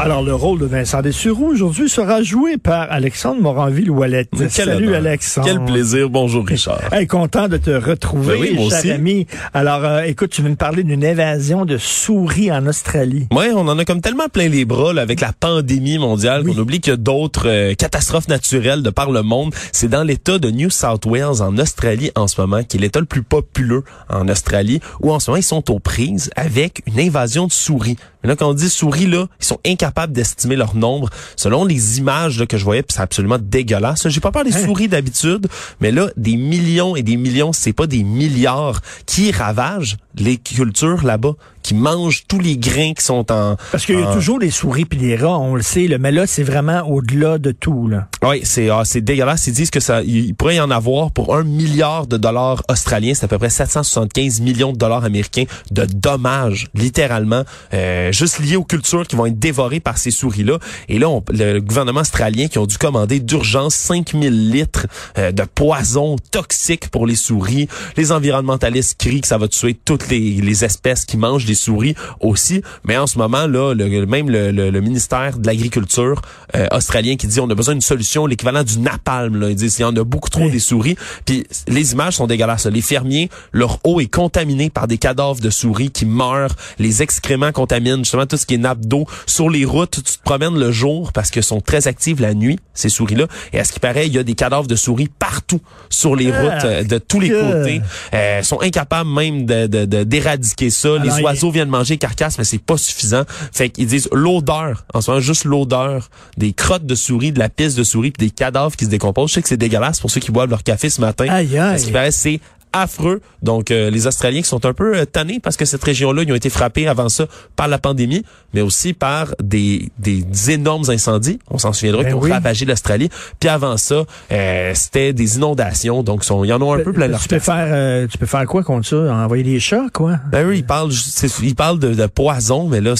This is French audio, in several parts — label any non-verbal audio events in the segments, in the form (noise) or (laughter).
Alors, le rôle de Vincent Dessureau aujourd'hui sera joué par Alexandre Moranville-Ouellette. Salut, honneur. Alexandre. Quel plaisir. Bonjour, Richard. Hey, content de te retrouver, Ben oui, moi cher aussi. ami. Alors, euh, écoute, tu veux me parler d'une évasion de souris en Australie. Ouais, on en a comme tellement plein les bras là, avec la pandémie mondiale Oui. qu'on oublie qu'il y a d'autres euh, catastrophes naturelles de par le monde. C'est dans l'État de New South Wales en Australie en ce moment, qui est l'État le plus populeux en Australie, où en ce moment ils sont aux prises avec une invasion de souris. Mais là, quand on dit souris, là, ils sont incapables d'estimer leur nombre. Selon les images là, que je voyais, c'est absolument dégueulasse. J'ai pas peur des Hein? souris d'habitude, mais là, des millions et des millions, c'est pas des milliards qui ravagent les cultures là-bas, qui mangent tous les grains qui sont en... Parce qu'il y a en- toujours des souris puis des rats, on le sait, là, mais là, c'est vraiment au-delà de tout. Là. Oui, c'est ah, c'est dégueulasse. Ils disent que ça, il pourrait y en avoir pour un milliard de dollars australiens, c'est à peu près 775 millions de dollars américains de dommages, littéralement, euh, juste liés aux cultures qui vont être dévorées par ces souris-là. Et là, on- le gouvernement australien qui ont dû commander d'urgence 5000 litres euh, de poison toxique pour les souris. Les environnementalistes crient que ça va tuer toutes les, les espèces qui mangent des souris aussi. Mais en ce moment, là, le, même le, le- le ministère de l'Agriculture euh, australien qui dit on a besoin d'une solution, l'équivalent du napalm. Là. Ils disent il y en a beaucoup trop Oui. des souris. Puis les images sont dégueulasses. Les fermiers, leur eau est contaminée par des cadavres de souris qui meurent. Les excréments contaminent justement tout ce qui est nappe d'eau. Sur les routes, tu te promènes le jour parce qu'elles sont très actives la nuit, ces souris-là. Et à ce qui paraît, il y a des cadavres de souris partout sur les Ah, routes euh, de tous les que- côtés. Euh, sont incapables même de de- de- d'éradiquer ça. Alors, les il- oiseaux viennent manger les carcasses, mais c'est pas suffisant. Fait qu'ils disent l'odeur, en ce moment, juste l'odeur des crottes de souris, de la piste de souris, puis des cadavres qui se décomposent. Je sais que c'est dégueulasse pour ceux qui boivent leur café ce matin. Aïe, aïe. À ce qui paraît, c'est affreux. Donc, euh, les Australiens qui sont un peu euh, tannés parce que cette région-là, ils ont été frappés avant ça par la pandémie, mais aussi par des, des énormes incendies. On s'en souviendra Ben qui ont oui. ravagé l'Australie. Puis avant ça, euh, c'était des inondations. Donc, sont, ils en ont un peu plein leur tu peux faire, euh, tu peux faire quoi contre ça? Envoyer des chats, quoi? Ben oui, il parle, c'est- il parle de, de poison, mais là,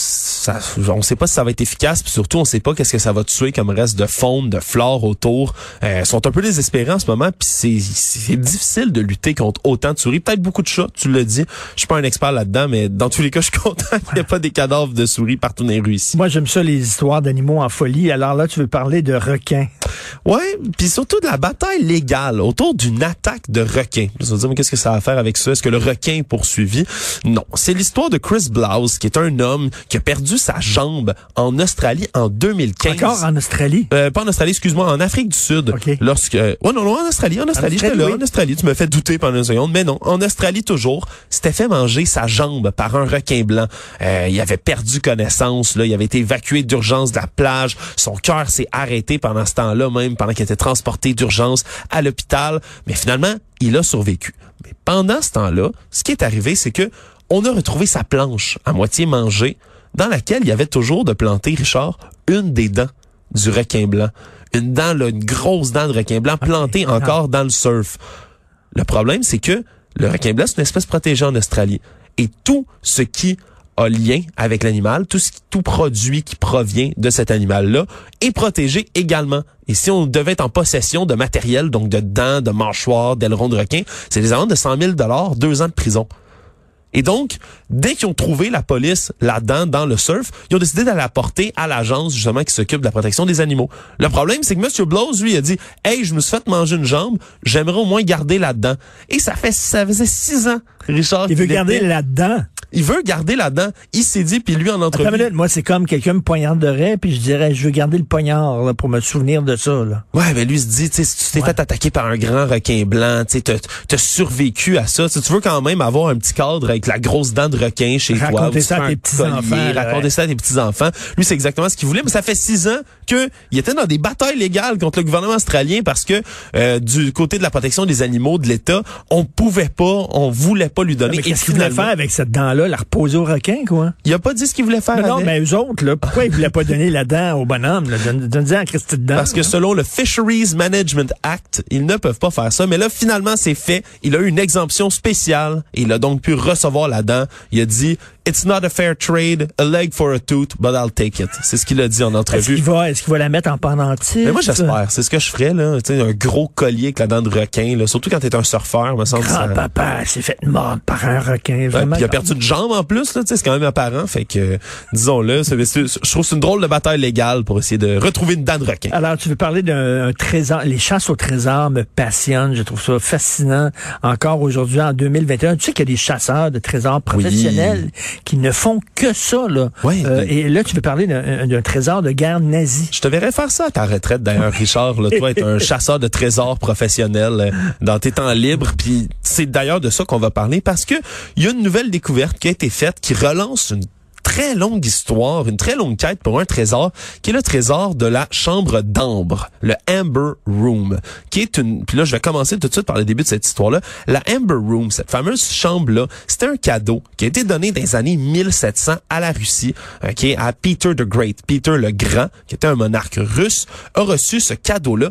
ça, on sait pas si ça va être efficace, puis surtout, on sait pas qu'est-ce que ça va tuer comme reste de faune, de flore autour. Euh, sont un peu désespérés en ce moment, puis c'est, difficile de lutter contre autant de souris. Peut-être beaucoup de chats, tu l'as dit. Je suis pas un expert là-dedans, mais dans tous les cas, je suis (laughs) content qu'il n'y ait pas des cadavres de souris partout dans les rues ici. Moi, j'aime ça, les histoires d'animaux en folie. Alors là, tu veux parler de requins. Ouais, puis surtout de la bataille légale autour d'une attaque de requin. Vous allez dire, mais qu'est-ce que ça a à faire avec ça? Est-ce que le requin est poursuivi? Non. C'est l'histoire de Chris Blouse, qui est un homme qui a perdu sa jambe en Australie en 2015. Encore en Australie? Euh, pas en Australie, excuse-moi, en Afrique du Sud. OK. Lorsque, euh, ouais, non, non, en Australie, en Australie, j'étais là, oui. en Australie. Tu me fais douter pendant une seconde, mais non, en Australie toujours, s'était fait manger sa jambe par un requin blanc. Euh, il avait perdu connaissance, là, il avait été évacué d'urgence de la plage. Son cœur s'est arrêté pendant ce temps-là, même pendant qu'il était transporté d'urgence à l'hôpital. Mais finalement, il a survécu. Mais pendant ce temps-là, ce qui est arrivé, c'est que on a retrouvé sa planche à moitié mangée, dans laquelle il y avait toujours de planter, Richard, une des dents du requin blanc. Une dent, là, une grosse dent de requin blanc plantée encore dans le surf. Le problème, c'est que le requin blanc, c'est une espèce protégée en Australie. Et tout ce qui a lien avec l'animal, tout, ce tout produit qui provient de cet animal-là est protégé également. Et si on devait être en possession de matériel, donc de dents, de mâchoires, d'ailerons de requin, c'est des amendes de 100 000 deux ans de prison. Et donc, dès qu'ils ont trouvé la police là-dedans, dans le surf, ils ont décidé d'aller la porter à l'agence, justement, qui s'occupe de la protection des animaux. Le problème, c'est que M. Blows, lui, a dit, hey, je me suis fait manger une jambe, j'aimerais au moins garder là-dedans. Et ça fait, ça faisait six ans, Richard. Il veut garder là-dedans. Il veut garder là-dedans. Il s'est dit, puis lui, en entrevue. minute, moi, c'est comme quelqu'un me poignarderait, puis je dirais, je veux garder le poignard là, pour me souvenir de ça. Là. Ouais, mais lui se dit, tu sais, si tu t'es Ouais. fait attaquer par un grand requin blanc, tu sais, t'as- t'as survécu à ça. Tu sais, tu veux quand même avoir un petit cadre avec la grosse dent de requin chez toi. Raconter ou tu ça à tes petits-enfants, Raconter ouais. ça à tes petits-enfants. Lui, c'est exactement ce qu'il voulait, mais ça fait six ans que il était dans des batailles légales contre le gouvernement australien parce que euh, du côté de la protection des animaux de l'État, on pouvait pas, on voulait pas lui donner. Qu'est-ce qu'il voulait faire avec cette dent-là? La reposer au requin, quoi? Il a pas dit ce qu'il voulait faire. Non, non, mais eux autres, là, pourquoi ils voulaient pas (laughs) donner la dent au bonhomme? Là? Donne- Donne-y en Christy de dent. Parce que selon le Fisheries Management Act, ils ne peuvent pas faire ça. Mais là, finalement, c'est fait. Il a eu une exemption spéciale et il a donc pu recevoir la dent. Il a dit, It's not a fair trade, a leg for a tooth, but I'll take it. C'est ce qu'il a dit en Est-ce entrevue. qu'il va, est-ce qu'il va la mettre en pendentif? Mais moi, j'espère. C'est ce que je ferais, là. Tu sais, un gros collier avec la dent de requin, là. Surtout quand t'es un surfeur, me semble. ça- Grand-papa s'est fait mordre par un requin. Vraiment. il a perdu une jambe en plus, là, tu sais, c'est quand même apparent. Fait que, euh, disons-le, c'est- c'est- je trouve que c'est une drôle de bataille légale pour essayer de retrouver une dent de requin. Alors, tu veux parler d'un un trésor. Les chasses au trésor me passionnent. Je trouve ça fascinant. Encore aujourd'hui, en 2021. Tu sais qu'il y a des chasseurs de trésors professionnels qui ne font que ça, là. Ouais, Euh, et là, tu veux parler d'un d'un trésor de guerre nazie. Je te verrais faire ça à ta retraite, d'ailleurs, Richard. Là, toi, être un (laughs) chasseur de trésors professionnel euh, dans tes temps libres. Puis c'est d'ailleurs de ça qu'on va parler parce que il y a une nouvelle découverte qui a été faite qui relance une très longue histoire, une très longue quête pour un trésor, qui est le trésor de la chambre d'ambre, le Amber Room, qui est une... Puis là, je vais commencer tout de suite par le début de cette histoire-là. La Amber Room, cette fameuse chambre-là, c'était un cadeau qui a été donné dans les années 1700 à la Russie, ok, à Peter the Great. Peter le Grand, qui était un monarque russe, a reçu ce cadeau-là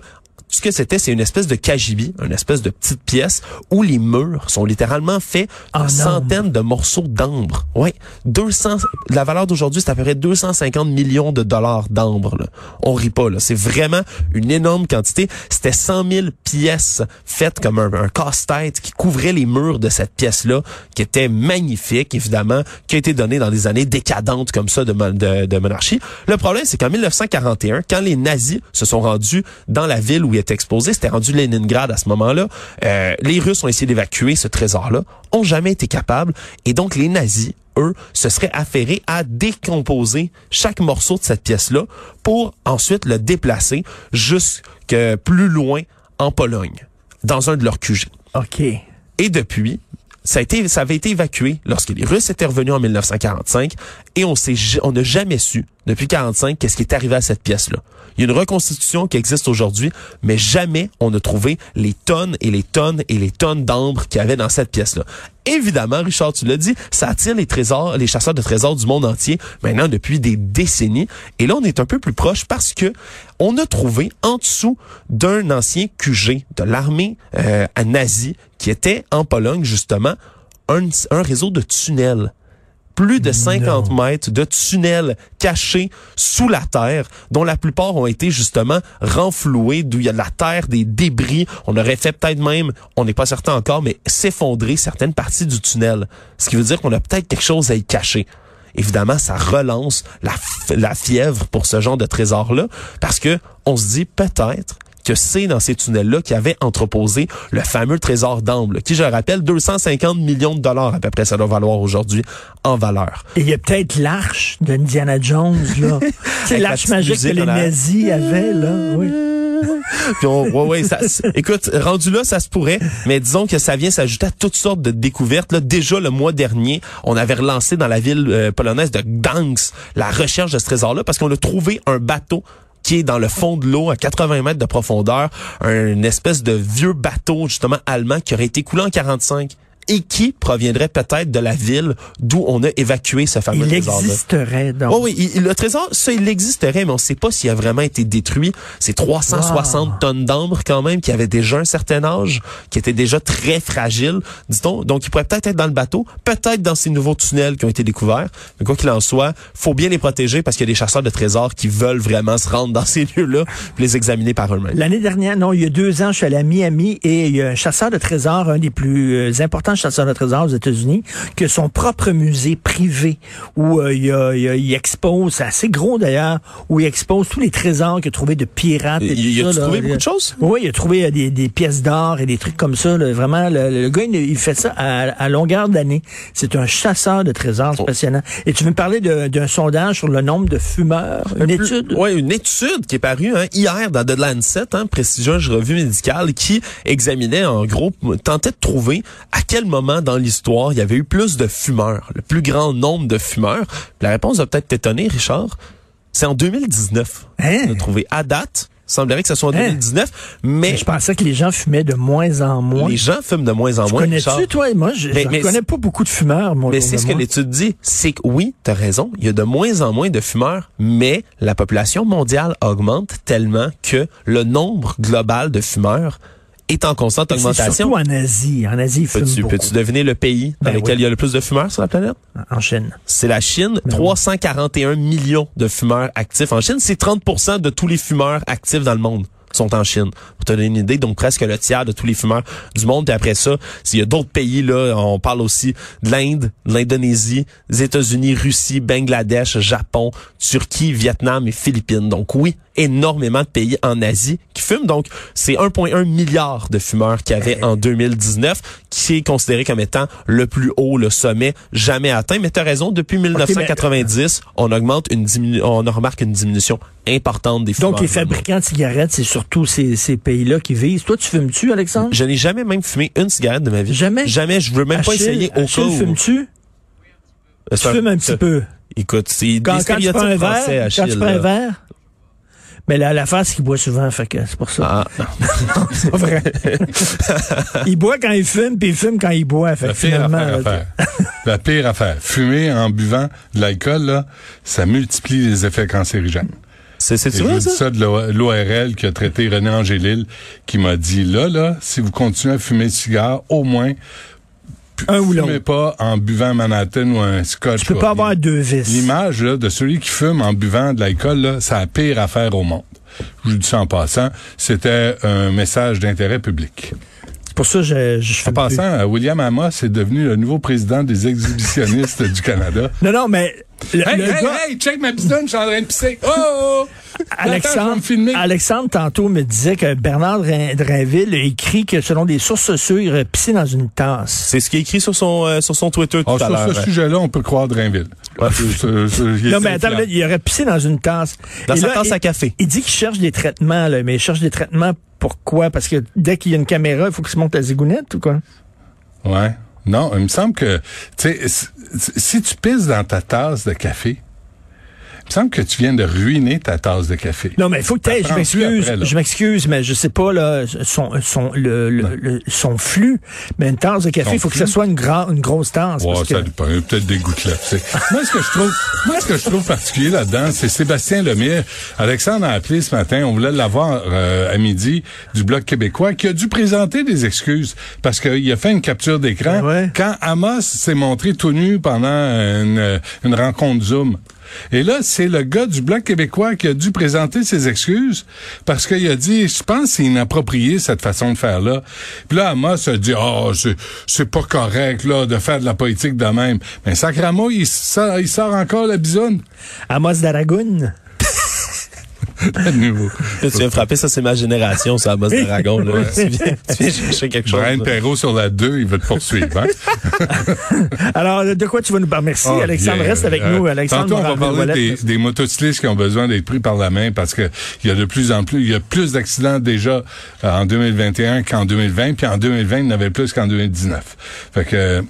ce que c'était, c'est une espèce de cagibi, une espèce de petite pièce où les murs sont littéralement faits En de centaines de morceaux d'ambre. Ouais, 200 la valeur d'aujourd'hui, c'est à peu près 250 millions de dollars d'ambre là. On rit pas là, c'est vraiment une énorme quantité, c'était 100 000 pièces faites comme un, un casse-tête qui couvrait les murs de cette pièce-là qui était magnifique évidemment, qui a été donné dans des années décadentes comme ça de, mon- de, de monarchie. Le problème c'est qu'en 1941, quand les nazis se sont rendus dans la ville où il exposé, c'était rendu Leningrad à ce moment-là, euh, les Russes ont essayé d'évacuer ce trésor-là, ont jamais été capables, et donc les nazis, eux, se seraient affairés à décomposer chaque morceau de cette pièce-là pour ensuite le déplacer jusque plus loin en Pologne, dans un de leurs QG. OK. Et depuis, ça a été, ça avait été évacué lorsque les Russes étaient revenus en 1945 et on s'est, on n'a jamais su depuis 45 qu'est-ce qui est arrivé à cette pièce-là. Il y a une reconstitution qui existe aujourd'hui, mais jamais on a trouvé les tonnes et les tonnes et les tonnes d'ambre qu'il y avait dans cette pièce-là. Évidemment, Richard, tu l'as dit, ça attire les trésors, les chasseurs de trésors du monde entier maintenant depuis des décennies. Et là, on est un peu plus proche parce que on a trouvé en dessous d'un ancien QG de l'armée euh, nazie qui était en Pologne justement un, un réseau de tunnels plus de 50 mètres de tunnels cachés sous la terre, dont la plupart ont été justement renfloués, d'où il y a de la terre, des débris. On aurait fait peut-être même, on n'est pas certain encore, mais s'effondrer certaines parties du tunnel. Ce qui veut dire qu'on a peut-être quelque chose à y cacher. Évidemment, ça relance la, la fièvre pour ce genre de trésor-là, parce que on se dit peut-être que c'est dans ces tunnels-là qu'il y avait entreposé le fameux trésor d'ambre, là, qui, je le rappelle, 250 millions de dollars à peu près, ça doit valoir aujourd'hui en valeur. Et il y a peut-être l'arche d'Indiana Jones, là. (laughs) C'est la l'arche magique que les nazis avaient, là. Oui. (laughs) Puis on- ouais, ouais, ça, écoute, rendu là, ça se pourrait, mais disons que ça vient s'ajouter à toutes sortes de découvertes. Là, déjà le mois dernier, on avait relancé dans la ville euh, polonaise de Gdansk la recherche de ce trésor-là parce qu'on a trouvé un bateau qui est dans le fond de l'eau à 80 mètres de profondeur, un espèce de vieux bateau justement allemand qui aurait été coulé en 45 et qui proviendrait peut-être de la ville d'où on a évacué ce fameux Il trésor-là? existerait, donc. Oh oui, il- le trésor, ça, il existerait, mais on ne sait pas s'il a vraiment été détruit. C'est 360 Wow. tonnes d'ambre quand même, qui avait déjà un certain âge, qui était déjà très fragile, dit-on. Donc, il pourrait peut-être être dans le bateau, peut-être dans ces nouveaux tunnels qui ont été découverts. Mais quoi qu'il en soit, faut bien les protéger parce qu'il y a des chasseurs de trésors qui veulent vraiment se rendre dans ces lieux-là les examiner par eux-mêmes. L'année dernière, non, il y a deux ans, je suis allé à Miami et il y a un chasseur de trésors, un des plus euh, chasseurs de trésors aux États-Unis, qui a son propre musée privé où euh, il, y a- il y a- il expose, c'est assez gros d'ailleurs, où il expose tous les trésors qu'il a trouvés de pirates. Et, Il tout a ça, trouvé là. beaucoup de choses? Oui, il a trouvé euh, des, des pièces d'or et des trucs comme ça. là. Vraiment, le, le gars, il, fait ça à, à longueur d'année. C'est un chasseur de trésors, c'est Oh. passionnant. Et tu veux me parler d'un sondage sur le nombre de fumeurs, une étude? Oui, une étude qui est parue hein, hier dans The Lancet, hein, prestigieuse revue médicale, qui examinait en gros, tentait de trouver à quel moment dans l'histoire il y avait eu plus de fumeurs, le plus grand nombre de fumeurs. La réponse va peut-être t'étonner, Richard. C'est en 2019. Hein? On a trouvé à date. Il semblerait que ce soit en Hein? 2019, mais Je pensais que les gens fumaient de moins en moins. les gens fument de moins en moins. Richard? Connais-tu, toi? Moi, je, Mais- je mais connais pas beaucoup de fumeurs, moi. Mais c'est ce que l'étude dit, c'est que oui, tu as raison, il y a de moins en moins de fumeurs, mais la population mondiale augmente tellement que le nombre global de fumeurs est en constante C'est augmentation. surtout en Asie. En Asie, ils Peux-tu, peux-tu deviner le pays dans Ben lequel oui. il y a le plus de fumeurs sur la planète? En Chine. C'est la Chine. Ben 341 millions de fumeurs actifs en Chine. C'est 30% de tous les fumeurs actifs dans le monde sont en Chine. Pour te donner une idée, donc presque le tiers de tous les fumeurs du monde. Puis après ça, s'il y a d'autres pays, là, on parle aussi de l'Inde, de l'Indonésie, des États-Unis, Russie, Bangladesh, Japon, Turquie, Vietnam et Philippines. Donc oui, énormément de pays en Asie qui fument. Donc c'est 1,1 milliard de fumeurs qu'il y avait en 2019, qui est considéré comme étant le plus haut, le sommet jamais atteint. Mais tu as raison, depuis 1990, on augmente une diminu on remarque une diminution importante des fumeurs. Donc, les fabricants de cigarettes, c'est surtout ces, ces pays-là qui visent. Toi, tu fumes-tu, Alexandre? Je n'ai jamais même fumé une cigarette de ma vie. Jamais? Jamais. Je veux même pas essayer au Achille, cas où. fumes-tu? Tu C'est un- fumes un petit peu. Écoute, c'est Quand, des quand tu prends un français, verre, quand tu prends un là. verre, mais la, l'affaire, c'est qu'il boit souvent, fait que c'est pour ça. Ah, (laughs) C'est pas vrai. (laughs) il boit quand il fume, puis il fume quand il boit. Fait La que pire finalement, affaire là. (laughs) La pire affaire. Fumer en buvant de l'alcool, là, ça multiplie les effets cancérigènes. C'est c'est ça? ça de l'O- l'ORL qui a traité René Angélil, qui m'a dit, là, là, si vous continuez à fumer de cigare, au moins, un ou fumez l'autre. pas en buvant Manhattan ou un scotch. Tu peux pas avoir deux vis. L'image là, de celui qui fume en buvant de l'alcool, là, c'est la pire affaire au monde. Je vous dis ça en passant. C'était un message d'intérêt public. Pour ça que je, je En fume plus. passant, William Amos est devenu le nouveau président des exhibitionnistes (laughs) du Canada. Non, non, mais le, Hey, le hey, gars, hey, check ma pistonne, je suis en train de pisser. Oh, oh, oh. Attends, je vais Alexandre. Alexandre, tantôt, me disait que Bernard Drainville a écrit que, selon des sources sûres, il aurait pissé dans une tasse. C'est ce qui est écrit sur son euh, sur son Twitter tout Ah, à sur l'heure. ce sujet-là, on peut croire Drainville. Ouais. Ce- ce- Non, mais attends, là, il aurait pissé dans une tasse. Dans Et sa là, tasse il- à café. Il dit qu'il cherche des traitements, là, mais il cherche des traitements pourquoi? Parce que dès qu'il y a une caméra, il faut qu'il se monte la zigounette ou quoi? Ouais. Non, il me semble que, tu sais, si- tu pisses dans ta tasse de café, il me semble que tu viens de ruiner ta tasse de café. Non, mais il faut que t'aies, je m'excuse, là. je m'excuse, mais je sais pas, là, son, son, le, le- le- son flux, mais une tasse de café, il faut que ça soit une, grand, une grosse tasse. Parce ça que- dépend. Peut-être des tu sais. (laughs) moi, ce que je trouve, moi, ce que je trouve particulier là-dedans, c'est Sébastien Lemire. Alexandre a appelé ce matin. On voulait l'avoir euh, à midi du Bloc québécois, qui a dû présenter des excuses parce qu'il a fait une capture d'écran Ouais. quand Amos s'est montré tout nu pendant une, une rencontre Zoom. Et là, c'est le gars du Bloc québécois qui a dû présenter ses excuses parce qu'il a dit, je pense c'est inapproprié cette façon de faire-là. Puis là, Amos a dit, oh, c'est, pas correct, là, de faire de la politique de même. Mais Sacramo, il sort, encore la bisonne. Amos d'Aragoun. À nouveau. Là, tu viens frapper, ça c'est ma génération, ça, Boss Dragon. Là. tu, viens, tu viens chercher quelque chose. Brian. Perrault sur la 2, il va te poursuivre. Hein? (laughs) Alors, de quoi tu vas nous parler? Merci, Ah, Alexandre. bien. Reste avec Euh, nous, Alexandre. Tantôt, on va parler des, des motocyclistes qui ont besoin d'être pris par la main parce que il y a de plus en plus, il y a plus d'accidents déjà euh, en 2021 qu'en 2020, puis en 2020, il y en avait plus qu'en 2019. Fait que euh,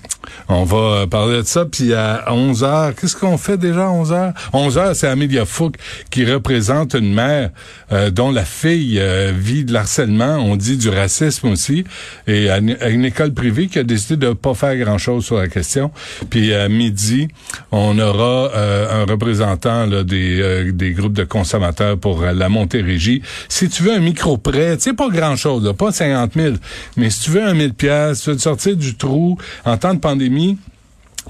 on va euh, parler de ça, puis à 11 heures, qu'est-ce qu'on fait déjà à 11 heures? 11 heures, c'est Amelia Fouque qui représente une mère euh, dont la fille euh, vit de l'harcèlement, on dit du racisme aussi, et à, une- école privée qui a décidé de pas faire grand-chose sur la question. Puis à midi, on aura euh, un représentant des, des groupes de consommateurs pour la Montérégie. Si tu veux un micro-prêt, tu sais, pas grand-chose, pas 50 000, mais si tu veux un 1000 pièces, tu veux te sortir du trou en temps de pandémie,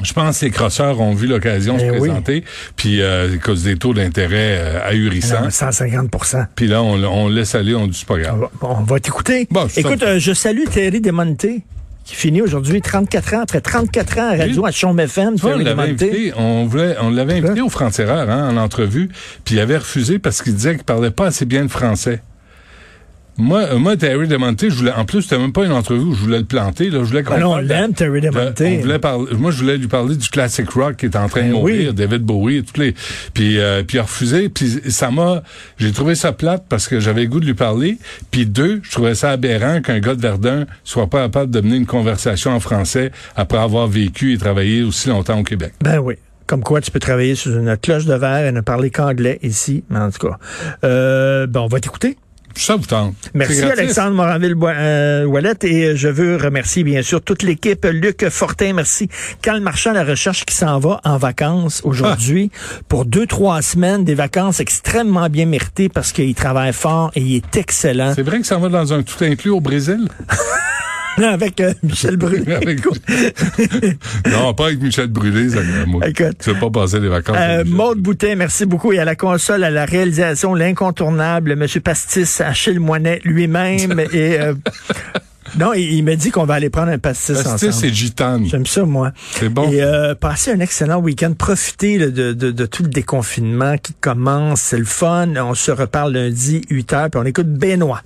je pense que les crosseurs ont vu l'occasion de Eh se oui. présenter, puis euh, à cause des taux d'intérêt euh, ahurissants. Non, 150 Puis là, on, on laisse aller, on dit c'est pas grave. va, on va t'écouter. Bon, Écoute, euh, je salue Thierry Desmonté, qui finit aujourd'hui 34 ans, après 34 ans à radio à Chaume FM. Vois, on l'avait invité, on voulait, on l'avait invité au France-Erreur, hein, en entrevue, puis il avait refusé parce qu'il disait qu'il parlait pas assez bien le français. Moi, euh, moi, Terry Demonté, je voulais, en plus, c'était même pas une entrevue je voulais le planter, là, je voulais qu'on Ben non, on de- l'aime, Terry de- Desmonté. on voulait parler, moi, je voulais lui parler du classic rock qui est en train de Ben mourir, oui. David Bowie, toutes les, puis, euh, puis il a refusé, puis ça m'a, j'ai trouvé ça plate parce que j'avais le goût de lui parler, puis deux, je trouvais ça aberrant qu'un gars de Verdun soit pas capable de mener une conversation en français après avoir vécu et travaillé aussi longtemps au Québec. Ben oui. Comme quoi, tu peux travailler sous une cloche de verre et ne parler qu'anglais ici. Mais en tout cas, euh, ben, on va t'écouter. Ça vous tente. Merci Alexandre Moranville-Ouellette et je veux remercier bien sûr toute l'équipe. Luc Fortin, merci. Carl Marchand, la recherche qui s'en va en vacances aujourd'hui ah. pour deux, trois semaines, des vacances extrêmement bien méritées parce qu'il travaille fort et il est excellent. C'est vrai que ça va dans un tout inclus au Brésil? (laughs) avec euh, (laughs) Michel Brûlé. (laughs) (laughs) non, pas avec Michel Brûlé, ça, moi. Écoute, tu veux pas passer des vacances. Euh, Maude Boutin, merci beaucoup. Et à la console, à la réalisation, l'incontournable, M. Pastis, Achille Moinet lui-même. et euh, non, il, me dit qu'on va aller prendre un pastis, pastis ensemble. Pastis, c'est gitane. J'aime ça, moi. C'est bon. Et euh, passer un excellent week-end. Profitez de, de, de, tout le déconfinement qui commence. C'est le fun. On se reparle lundi, 8 h, puis on écoute Benoît.